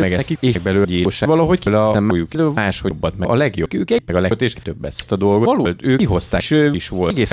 meg nekik, és belőle gyilkosság. Valahogy a nem mondjuk idő, máshogy jobbat meg a legjobb, ők meg a legjobb és többet ezt a dolgot. valóban ők kihozták, és ő is volt egész